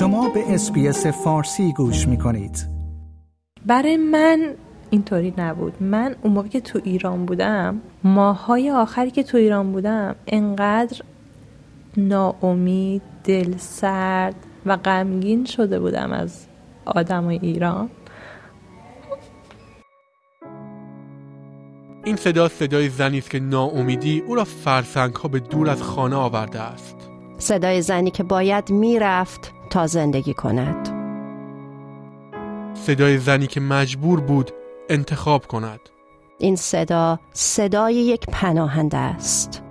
شما به اسپیس فارسی گوش می کنید برای من اینطوری نبود. من اون موقع که تو ایران بودم ماهای آخری که تو ایران بودم انقدر ناامید دل سرد و غمگین شده بودم از آدم ایران. این صدا صدای زنی است که ناامیدی او را فرسنگ ها به دور از خانه آورده است. صدای زنی که باید می‌رفت تا زندگی کند. صدای زنی که مجبور بود انتخاب کند. این صدا صدای یک پناهنده است.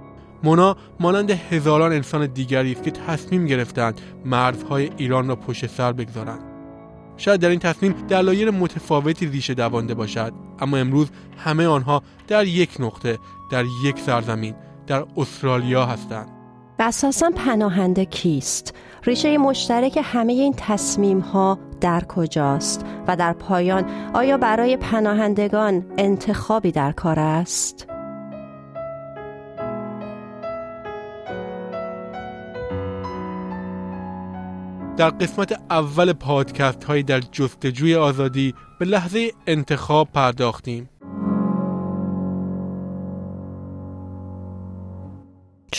مونا مانند هزاران انسان دیگری است که تصمیم گرفتند مرزهای ایران را پشت سر بگذارند. شاید در این تصمیم دلایل متفاوتی ریشه دوانده باشد اما امروز همه آنها در یک نقطه در یک سرزمین در استرالیا هستند. و اساسا پناهنده کیست؟ ریشه مشترک همه این تصمیم ها در کجاست و در پایان آیا برای پناهندگان انتخابی در کار است؟ در قسمت اول پادکست های در جستجوی آزادی به لحظه انتخاب پرداختیم.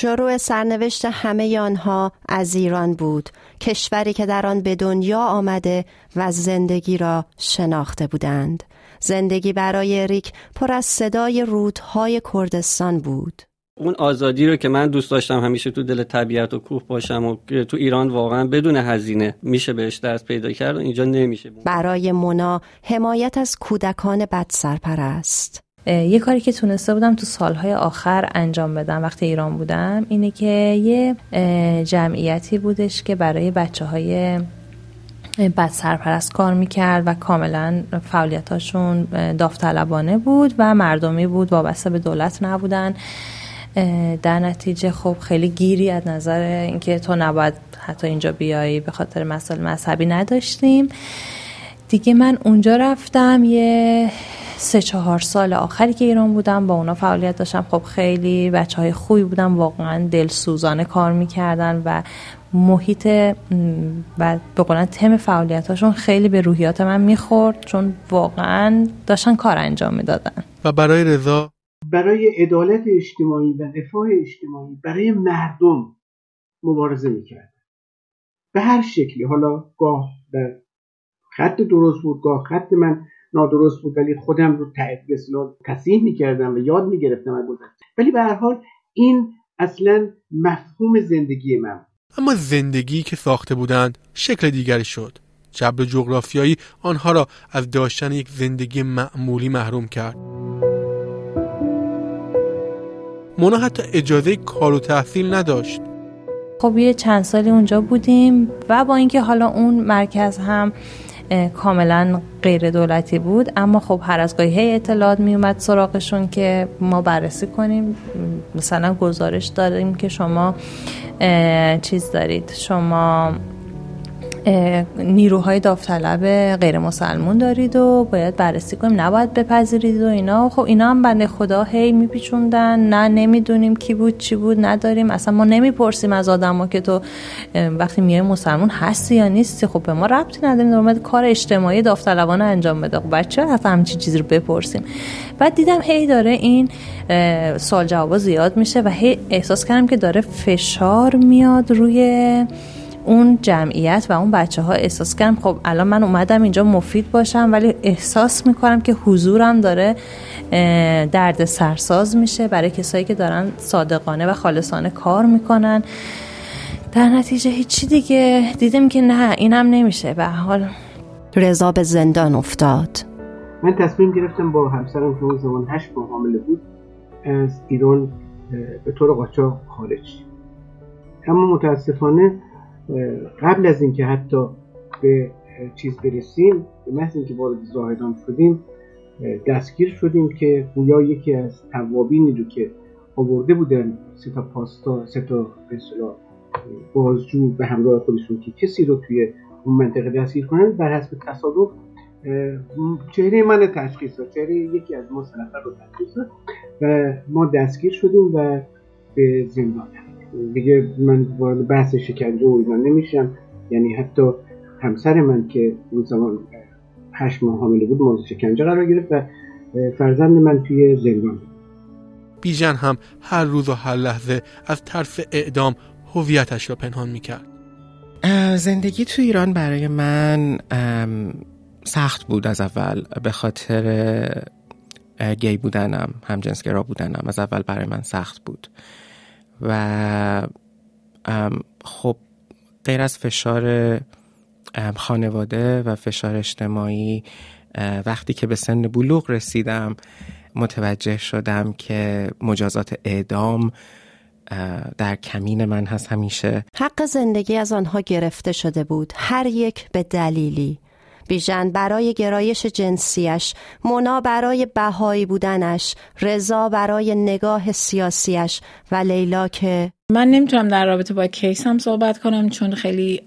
شروع سرنوشت همه آنها از ایران بود. کشوری که در آن به دنیا آمده و زندگی را شناخته بودند. زندگی برای ریک پر از صدای رودهای کردستان بود. اون آزادی رو که من دوست داشتم همیشه تو دل طبیعت و کوه باشم و تو ایران واقعا بدون هزینه میشه بهش دست پیدا کرد و اینجا نمیشه برای مونا حمایت از کودکان بد سرپرست یه کاری که تونسته بودم تو سالهای آخر انجام بدم وقتی ایران بودم اینه که یه جمعیتی بودش که برای بچه های بد سرپرست کار می‌کرد و کاملا فعالیتاشون داوطلبانه بود و مردمی بود وابسته به دولت نبودن. در نتیجه خب خیلی گیری از نظر اینکه تو نباید حتی اینجا بیایی به خاطر مسائل مذهبی نداشتیم. دیگه من اونجا رفتم یه سه چهار سال آخری که ایران بودم با اونا فعالیت داشتم. خب خیلی بچه های خوبی بودم. واقعا دلسوزانه کار می‌کردن و محیط و به قولن تم فعالیتاشون خیلی به روحیات من می‌خورد چون واقعا داشتن کار انجام می‌دادن. و برای رضا؟ برای عدالت اجتماعی و رفاه اجتماعی برای مردم مبارزه می‌کرد به هر شکلی. حالا گاه در خط درست بود گاه خط من. نادرست بود ولی خودم رو تصیح می‌کردم و یاد می‌گرفتم از گذشته ولی به هر حال این اصلا مفهوم زندگی من اما زندگی که ساخته بودند شکل دیگری شد. جبر جغرافیایی آنها را از داشتن یک زندگی معمولی محروم کرد. مونا حتی اجازه کار و تحصیل نداشت. خب یه چند سالی اونجا بودیم و با اینکه حالا اون مرکز هم کاملا غیر دولتی بود. اما خب هر از گاهی اطلاعات می اومد سراغشون که ما بررسی کنیم. مثلا گزارش داریم که شما چیز دارید. شما نیروهای داوطلب غیر مسلمون دارید و باید بررسی کنیم. نباید بپذیرید و اینا. خب اینا هم بنده خدا هی میپیچوندن. نه نمی‌دونیم کی بود چی بود نداریم. اصلا ما نمی‌پرسیم از آدما که تو وقتی میای مسلمون هستی یا نیستی. خب به ما ربطی نداریم اومد کار اجتماعی داوطلبانه انجام بده. خب بچه اصلا همچین چیزی رو بپرسیم؟ بعد دیدم هی داره این سوال جواب زیاد میشه و هی احساس کردم که داره فشار میاد روی اون جمعیت و اون بچه ها احساس کردم خب الان من اومدم اینجا مفید باشم ولی احساس می‌کنم که حضورم داره درد سرساز میشه برای کسایی که دارن صادقانه و خالصانه کار می‌کنن. در نتیجه هیچی دیگه. دیدیم که نه اینم نمیشه. به حال. رضا به زندان افتاد. من تصمیم گرفتم با همسرم که اون زمان هشت ماه حامله بود از ایران به طور قاچاق خارج اما متاسفانه قبل از اینکه حتی به چیز برسیم به محض اینکه وارد زاهدان شدیم دستگیر شدیم که گویا یکی از توابینی رو که آورده بودن سه تا پاستا سه تا بازجو به همراه خودشون که کسی رو توی اون منطقه دستگیر کنن بر حسب تصادف چهره من تشخیص داد. چهره یکی از ما سه رو تشخیص داد و ما دستگیر شدیم و به زندان دیگه من وارد بحث شکنجه و اینا نمیشم. یعنی حتی همسر من که اون زمان هشت ماه حامله بود مورد شکنجه قرار گرفت و فرزند من توی زندان بیژن هم هر روز و هر لحظه از ترس اعدام هویتش را پنهان می‌کرد. زندگی تو ایران برای من سخت بود از اول. به خاطر گی بودنم همجنسگرا بودنم از اول برای من سخت بود. و خب غیر از فشار خانواده و فشار اجتماعی وقتی که به سن بلوغ رسیدم متوجه شدم که مجازات اعدام در کمین من هست همیشه. حق زندگی از آنها گرفته شده بود. هر یک به دلیلی. بیژن برای گرایش جنسیش مونا برای بهایی بودنش رضا برای نگاه سیاسیش و لیلا که من نمی‌تونم در رابطه با کیس هم صحبت کنم چون خیلی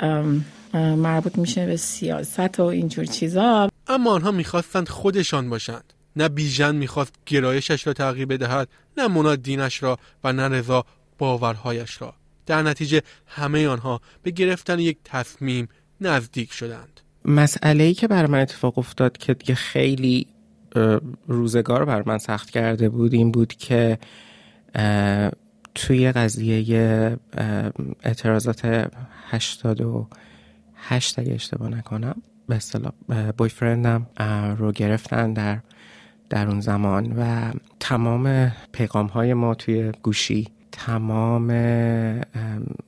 مربوط میشه به سیاست و اینجور چیزا. اما آنها می‌خواستند خودشان باشند. نه بیژن می‌خواست گرایشش را تغییر بدهد نه مونا دینش را و نه رضا باورهایش را. در نتیجه همه آنها به گرفتن یک تصمیم نزدیک شدند. مسئله ای که بر من اتفاق افتاد که دیگه خیلی روزگار بر من سخت کرده بود این بود که توی قضیه اعتراضات هشتاد و هشت اگه اشتباه نکنم به اصطلاح بویفرندم رو گرفتن در در اون زمان و تمام پیغام های ما توی گوشی تمام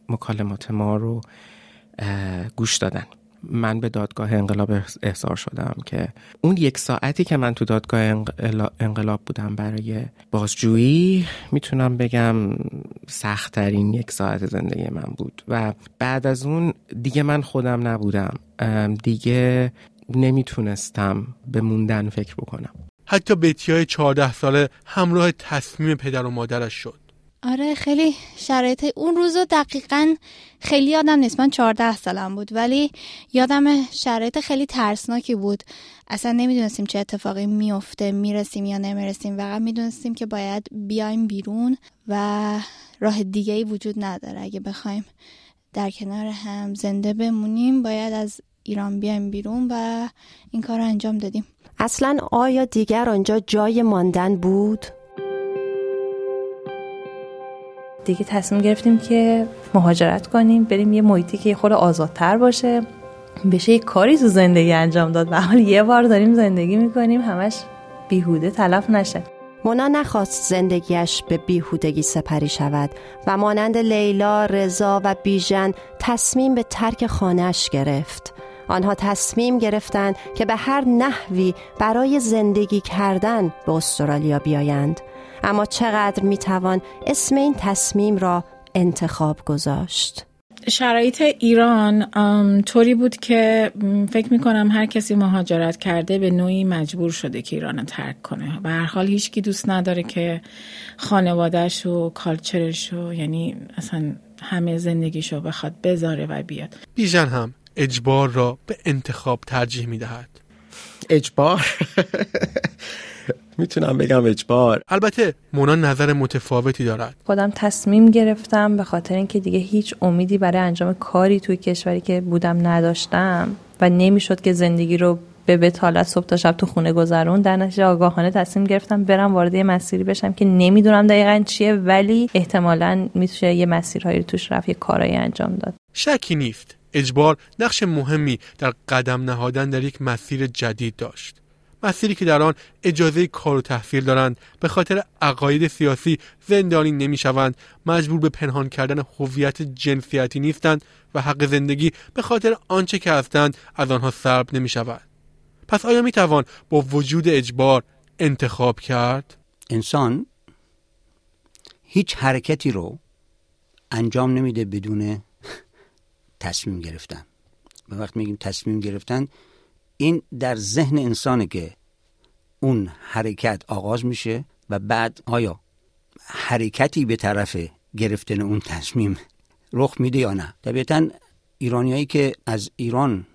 مکالمات ما رو گوش دادن. من به دادگاه انقلاب احضار شدم که اون یک ساعتی که من تو دادگاه انقلاب بودم برای بازجویی می‌تونم بگم سختترین یک ساعت زندگی من بود و بعد از اون دیگه من خودم نبودم. دیگه نمی‌تونستم به موندن فکر بکنم. حتی بیتی های چهارده ساله همراه تصمیم پدر و مادرش شد. آره خیلی شرایط اون روزو دقیقا خیلی یادم نیست. من چهارده سالم بود ولی یادم شرایط خیلی ترسناکی بود. اصلا نمی‌دونستیم چه اتفاقی میفته می‌رسیم یا نمی‌رسیم. فقط می‌دونستیم که باید بیایم بیرون و راه دیگه ای وجود نداره. اگه بخوایم در کنار هم زنده بمونیم باید از ایران بیایم بیرون و این کار رو انجام دادیم. اصلا آیا دیگر آنجا جای ماندن بود؟ دیگه تصمیم گرفتیم که مهاجرت کنیم بریم یه محیطی که خود آزادتر باشه. بشه یه کاری تو زندگی انجام داد. و حال یه بار داریم زندگی می‌کنیم همش بیهوده تلف نشه. مونا نخواست زندگیش به بیهودگی سپری شود و مانند لیلا، رضا و بیژن تصمیم به ترک خانهش گرفت. آنها تصمیم گرفتند که به هر نحوی برای زندگی کردن به استرالیا بیایند. اما چقدر می‌توان اسم این تصمیم را انتخاب گذاشت؟ شرایط ایران طوری بود که فکر می‌کنم هر کسی مهاجرت کرده به نوعی مجبور شده که ایران رو ترک کنه. به هر حال هیچکی دوست نداره که خانوادهش و کالچرش و یعنی اصلا همه زندگیشو بخواد بذاره و بیاد. بیژن هم اجبار را به انتخاب ترجیح می‌دهد. اجبار. می‌تونم بگم اجبار. البته مونا نظر متفاوتی دارد. خودم تصمیم گرفتم به خاطر اینکه دیگه هیچ امیدی برای انجام کاری توی کشوری که بودم نداشتم و نمی‌شد که زندگی رو به بتالت صبح تا شب تو خونه گذرون در نتیجه آگاهانه تصمیم گرفتم برم وارد یه مسیری بشم که نمی‌دونم دقیقا چیه ولی احتمالا میشه یه مسیرهایی رو توش رفت یه کارایی انجام داد. شکی نیست. اجبار نقش مهمی در قدم نهادن در یک مسیر جدید داشت. مسیری که در آن اجازه کار و تحصیل دارند به خاطر عقاید سیاسی زندانی نمی‌شوند مجبور به پنهان کردن هویت جنسیتی نیستند و حق زندگی به خاطر آنچه که هستند از آنها نمی شود پس آیا می توان با وجود اجبار انتخاب کرد؟ انسان هیچ حرکتی رو انجام نمیده بدون تصمیم گرفتن. به وقت میگیم تصمیم گرفتن این در ذهن انسانه که اون حرکت آغاز میشه و بعد آیا حرکتی به طرف گرفتن اون تصمیم رخ میده یا نه. طبیعتا ایرانیایی که از ایران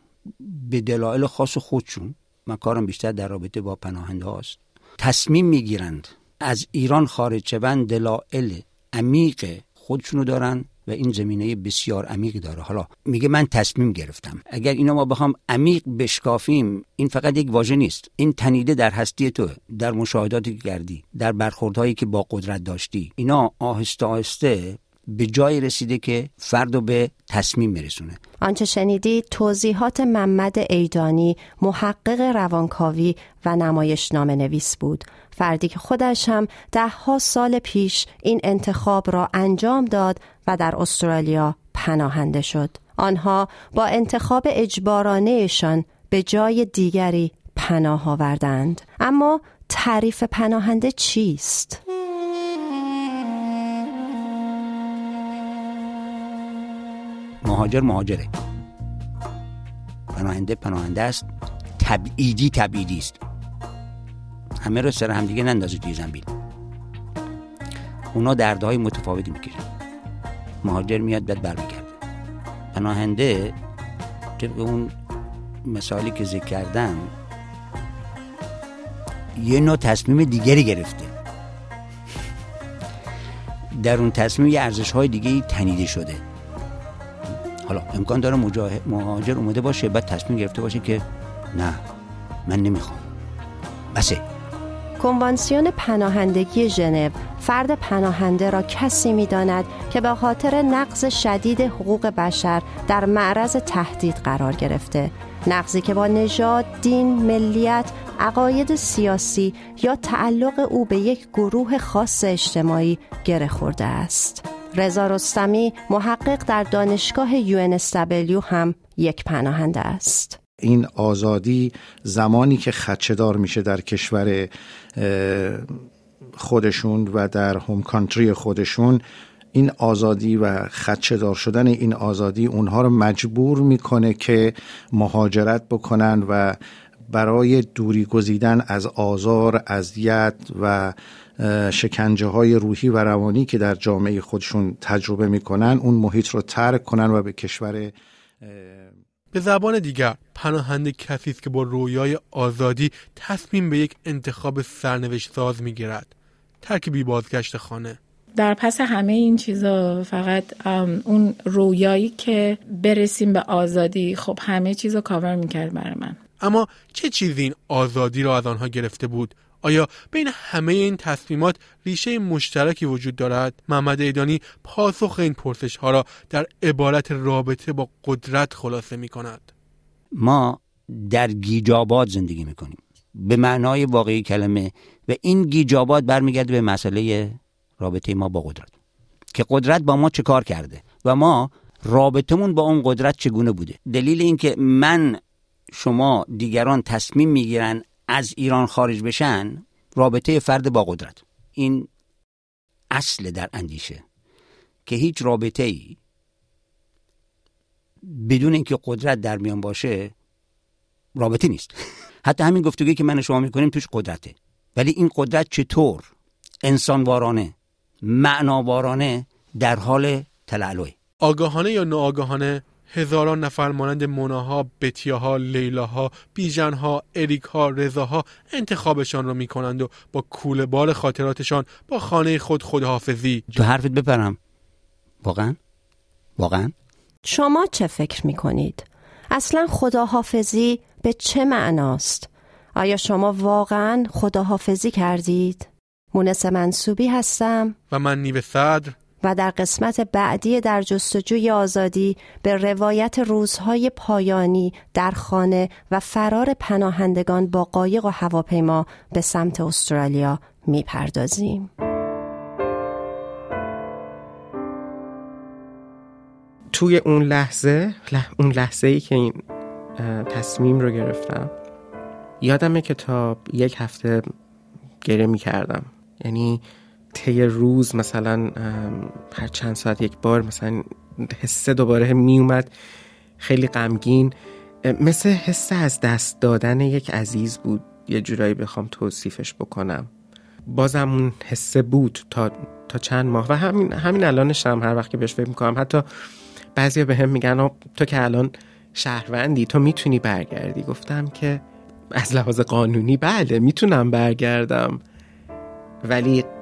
به دلایل خاص خودشون من کارم بیشتر در رابطه با پناهنده هاست تصمیم می‌گیرند. از ایران خارج شوند دلایل عمیق خودشونو دارن. و این زمینه بسیار عمیقی داره. حالا میگه من تصمیم گرفتم. اگر اینا ما بخوام عمیق بشکافیم این فقط یک واژه نیست. این تنیده در هستی تو در مشاهداتی که کردی در برخوردهایی که با قدرت داشتی. اینا آهسته آهسته به جای رسیده که فرد به تصمیم میرسونه. آنچه شنیدید توضیحات محمد ایدانی محقق روانکاوی و نمایش نام نویس بود. فردی که خودش هم دهها سال پیش این انتخاب را انجام داد و در استرالیا پناهنده شد. آنها با انتخاب اجبارانهشان به جای دیگری پناه آوردند. اما تعریف پناهنده چیست؟ مهاجر مهاجره. پناهنده پناهنده است. تبعیدی تبعیدی است. همه رو سر همدیگه نندازه توی زنبیل اونا دردهای متفاوتی می‌کشن. مهاجر میاد بعد برمیگرده. پناهنده طبق اون مثالی که ذکر کردم یه نوع تصمیم دیگری گرفته. در اون تصمیم یه ارزش های دیگه تنیده شده. حالا امکان داره مهاجر اومده باشه بعد تصمیم گرفته باشه که نه من نمی‌خوام. بسه. کنوانسیون پناهندگی ژنو. فرد پناهنده را کسی می‌داند که به خاطر نقض شدید حقوق بشر در معرض تهدید قرار گرفته نقضی که با نژاد، دین، ملیت، عقاید سیاسی یا تعلق او به یک گروه خاص اجتماعی گره خورده است. رضا رستمی محقق در دانشگاه UNSW هم یک پناهنده است. این آزادی زمانی که خدشدار میشه در کشور خودشون و در هوم کانتری خودشون این آزادی و خدشدار شدن این آزادی اونها رو مجبور می‌کنه که مهاجرت بکنن و برای دوری گزیدن از آزار، اذیت و شکنجه های روحی و روانی که در جامعه خودشون تجربه می‌کنن اون محیط رو ترک کنن و به کشور به زبان دیگر پناهنده کسی است که با رویای آزادی تصمیم به یک انتخاب سرنوشت ساز می‌گیرد. ترک بی بازگشت خانه. در پس همه این چیزا فقط اون رویایی که برسیم به آزادی خب همه چیز رو کاور می‌کرد برای من. اما چه چیزی این آزادی را از آنها گرفته بود؟ آیا بین همه این تصمیمات ریشه مشترکی وجود دارد؟ محمد ایدانی پاسخ این پرسش ها را در عبارت رابطه با قدرت خلاصه می کند ما در گیجابات زندگی می کنیم به معنای واقعی کلمه و این گیجابات برمیگرده به مسئله رابطه ما با قدرت. که قدرت با ما چه کار کرده و ما رابطمون با اون قدرت چگونه بوده؟ دلیل اینکه من شما دیگران تصمیم می‌گیرن از ایران خارج بشن رابطه فرد با قدرت. این اصل در اندیشه که هیچ رابطه ای بدون اینکه قدرت در میان باشه رابطه نیست. حتی همین گفتگویی که من شما می‌کنیم توش قدرته. ولی این قدرت چطور انسانوارانه معناوارانه در حال تلعلوه آگاهانه یا ناآگاهانه هزاران نفر مانند مناها، بتیاها، لیلاها، بیژنها، اریکها، رضاها انتخابشان را می‌کنند و با کوله بار خاطراتشان با خانه خود خداحافظی تو حرفت بپرم واقعا؟ واقعا؟ شما چه فکر می‌کنید؟ اصلا خداحافظی به چه معناست؟ آیا شما واقعا خداحافظی کردید؟ مونس منصوبی هستم و من نیو صدر و در قسمت بعدی در جستجوی آزادی به روایت روزهای پایانی در خانه و فرار پناهندگان با قایق و هواپیما به سمت استرالیا می‌پردازیم. توی اون لحظه اون لحظه ای که این تصمیم رو گرفتم یادمه که تا یک هفته گره می کردم یعنی طی روز مثلا هر چند ساعت یک بار مثلا حسه دوباره می اومد خیلی غمگین. مثل حس از دست دادن یک عزیز بود. یه جورایی بخوام توصیفش بکنم. بازم اون حسه بود تا, تا چند ماه. و همین, همین الانش هم هر وقت که بهش فکر می‌کنم حتی بعضیا به هم میگن تو که الان شهروندی تو می‌تونی برگردی. گفتم که از لحاظ قانونی بله می‌تونم برگردم. ولی